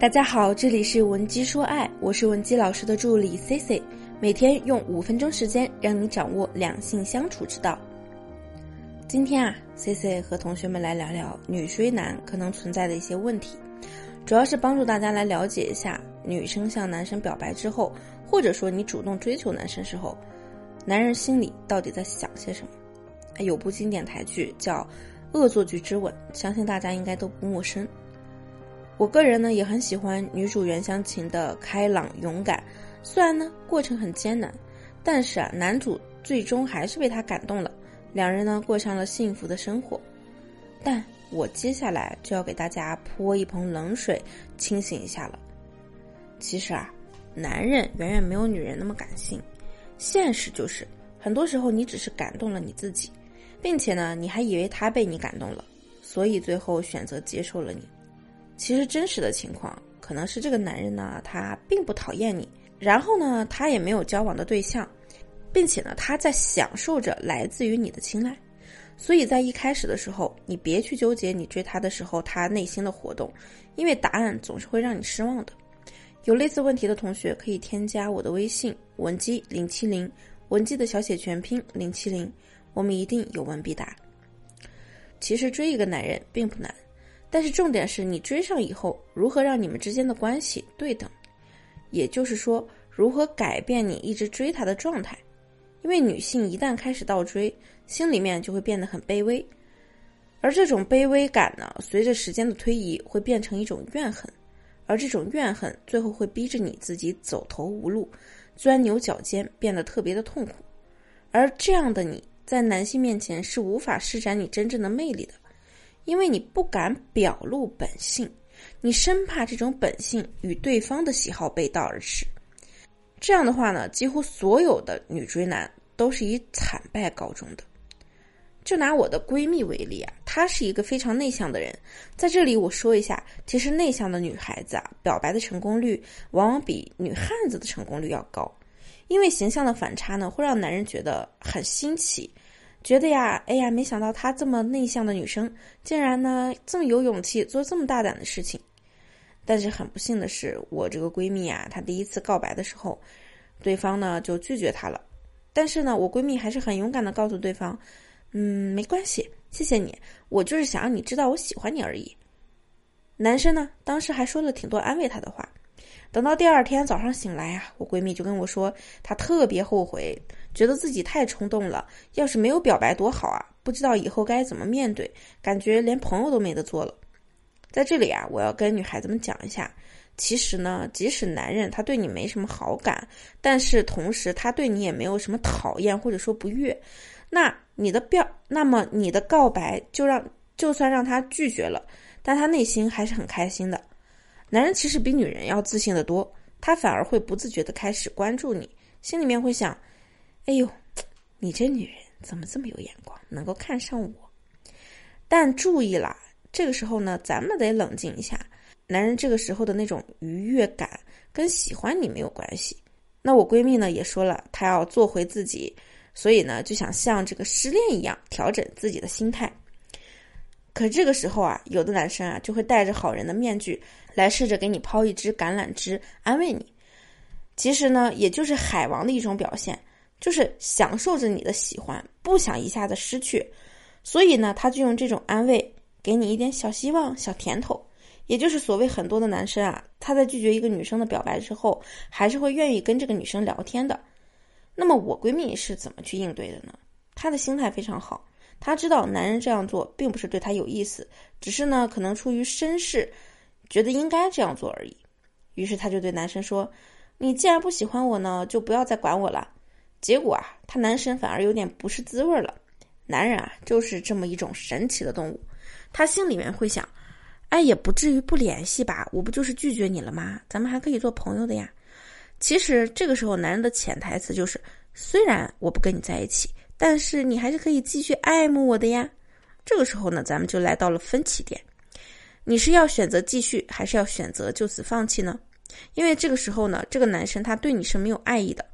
大家好，这里是文姬说爱，我是文姬老师的助理 C C，每天用五分钟时间让你掌握两性相处之道。今天啊，C C 和同学们来聊聊女追男可能存在的一些问题，主要是帮助大家来了解一下女生向男生表白之后，或者说你主动追求男生时候，男人心里到底在想些什么。有部经典台剧叫《恶作剧之吻》，相信大家应该都不陌生。我个人呢也很喜欢女主袁湘琴的开朗勇敢，虽然呢过程很艰难，但是啊男主最终还是被她感动了，两人呢过上了幸福的生活。但我接下来就要给大家泼一盆冷水，清醒一下了。其实啊，男人远远没有女人那么感性，现实就是很多时候你只是感动了你自己，并且呢你还以为他被你感动了，所以最后选择接受了你。其实真实的情况可能是这个男人呢，他并不讨厌你，然后呢，他也没有交往的对象，并且呢，他在享受着来自于你的青睐，所以在一开始的时候，你别去纠结你追他的时候他内心的活动，因为答案总是会让你失望的。有类似问题的同学可以添加我的微信文姬零七零，文姬的小写全拼零七零，我们一定有问必答。其实追一个男人并不难。但是重点是你追上以后，如何让你们之间的关系对等？也就是说，如何改变你一直追他的状态？因为女性一旦开始倒追，心里面就会变得很卑微，而这种卑微感呢，随着时间的推移，会变成一种怨恨，而这种怨恨最后会逼着你自己走投无路，钻牛角尖，变得特别的痛苦。而这样的你在男性面前是无法施展你真正的魅力的。因为你不敢表露本性，你生怕这种本性与对方的喜好背道而驰。这样的话呢，几乎所有的女追男都是以惨败告终的。就拿我的闺蜜为例啊，她是一个非常内向的人。在这里我说一下，其实内向的女孩子啊，表白的成功率往往比女汉子的成功率要高，因为形象的反差呢，会让男人觉得很新奇。觉得呀，哎呀，没想到她这么内向的女生，竟然呢这么有勇气做这么大胆的事情。但是很不幸的是，我这个闺蜜啊，她第一次告白的时候，对方呢就拒绝她了。但是呢，我闺蜜还是很勇敢的告诉对方，嗯，没关系，谢谢你，我就是想让你知道我喜欢你而已。男生呢，当时还说了挺多安慰她的话。等到第二天早上醒来啊，我闺蜜就跟我说，她特别后悔，觉得自己太冲动了。要是没有表白多好啊，不知道以后该怎么面对，感觉连朋友都没得做了。在这里啊，我要跟女孩子们讲一下，其实呢，即使男人他对你没什么好感，但是同时他对你也没有什么讨厌或者说不悦，那你的表，那么你的告白就让就算让他拒绝了，但他内心还是很开心的。男人其实比女人要自信的多，他反而会不自觉的开始关注你，心里面会想：“哎呦，你这女人怎么这么有眼光，能够看上我？”但注意啦，这个时候呢，咱们得冷静一下。男人这个时候的那种愉悦感跟喜欢你没有关系。那我闺蜜呢也说了，她要做回自己，所以呢就想像这个失恋一样调整自己的心态。可这个时候啊，有的男生啊就会戴着好人的面具来试着给你抛一支橄榄枝安慰你，其实呢，也就是海王的一种表现，就是享受着你的喜欢，不想一下子失去，所以呢，他就用这种安慰给你一点小希望、小甜头，也就是所谓很多的男生啊，他在拒绝一个女生的表白之后，还是会愿意跟这个女生聊天的。那么我闺蜜是怎么去应对的呢？她的心态非常好。她知道男人这样做并不是对她有意思，只是呢可能出于绅士，觉得应该这样做而已。于是她就对男生说：“你既然不喜欢我呢，就不要再管我了。”结果啊，他男神反而有点不是滋味了。男人啊，就是这么一种神奇的动物。他心里面会想：“哎，也不至于不联系吧？我不就是拒绝你了吗？咱们还可以做朋友的呀。”其实这个时候，男人的潜台词就是：“虽然我不跟你在一起。”但是你还是可以继续爱慕我的呀。这个时候呢，咱们就来到了分歧点。你是要选择继续，还是要选择就此放弃呢？因为这个时候呢，这个男生他对你是没有爱意的。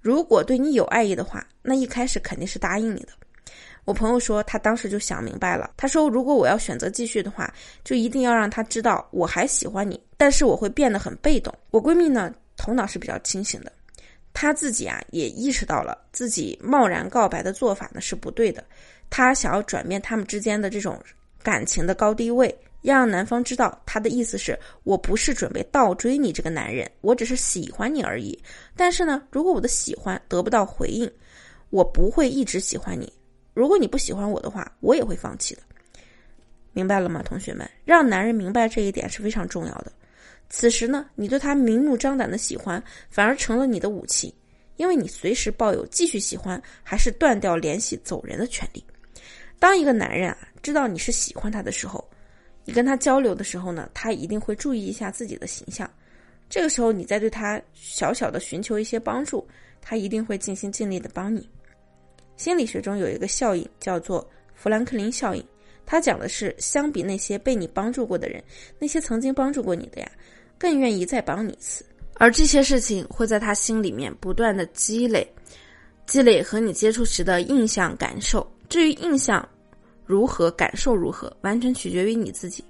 如果对你有爱意的话，那一开始肯定是答应你的。我朋友说，他当时就想明白了。他说，如果我要选择继续的话，就一定要让他知道我还喜欢你，但是我会变得很被动。我闺蜜呢，头脑是比较清醒的，她自己啊也意识到了自己贸然告白的做法呢是不对的。她想要转变他们之间的这种感情的高低位，让男方知道他的意思是我不是准备倒追你这个男人，我只是喜欢你而已。但是呢，如果我的喜欢得不到回应，我不会一直喜欢你。如果你不喜欢我的话，我也会放弃的，明白了吗，同学们？让男人明白这一点是非常重要的。此时呢，你对他明目张胆的喜欢，反而成了你的武器，因为你随时抱有继续喜欢还是断掉联系走人的权利。当一个男人啊知道你是喜欢他的时候，你跟他交流的时候呢，他一定会注意一下自己的形象。这个时候，你再对他小小的寻求一些帮助，他一定会尽心尽力的帮你。心理学中有一个效应叫做富兰克林效应，它讲的是相比那些被你帮助过的人，那些曾经帮助过你的呀，更愿意再帮你一次。而这些事情会在他心里面不断的积累，积累和你接触时的印象感受。至于印象如何，感受如何，完全取决于你自己。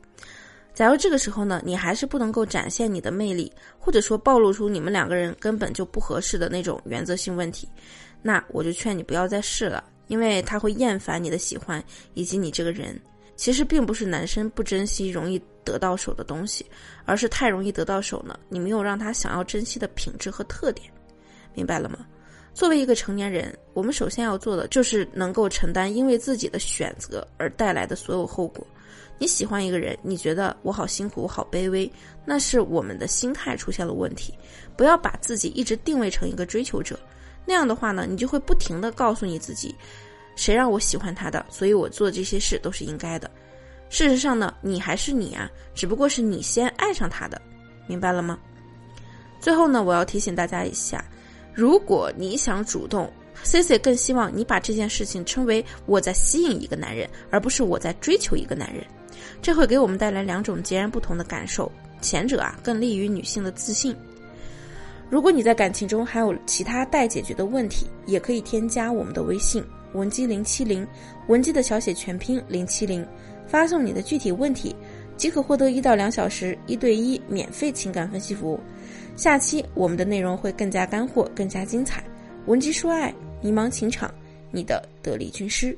假如这个时候呢，你还是不能够展现你的魅力，或者说暴露出你们两个人根本就不合适的那种原则性问题。那我就劝你不要再试了，因为他会厌烦你的喜欢以及你这个人。其实并不是男生不珍惜容易得到手的东西，而是太容易得到手呢，你没有让他想要珍惜的品质和特点，明白了吗？作为一个成年人，我们首先要做的就是能够承担因为自己的选择而带来的所有后果。你喜欢一个人，你觉得我好辛苦，我好卑微，那是我们的心态出现了问题。不要把自己一直定位成一个追求者。那样的话呢，你就会不停的告诉你自己，谁让我喜欢他的，所以我做这些事都是应该的。事实上呢，你还是你啊，只不过是你先爱上他的，明白了吗？最后呢，我要提醒大家一下，如果你想主动，C C 更希望你把这件事情称为我在吸引一个男人，而不是我在追求一个男人，这会给我们带来两种截然不同的感受。前者啊，更利于女性的自信。如果你在感情中还有其他待解决的问题，也可以添加我们的微信文姬零七零，文姬的小写全拼零七零，发送你的具体问题，即可获得一到两小时一对一免费情感分析服务。下期我们的内容会更加干货，更加精彩。文姬说爱，迷茫情场，你的得力军师。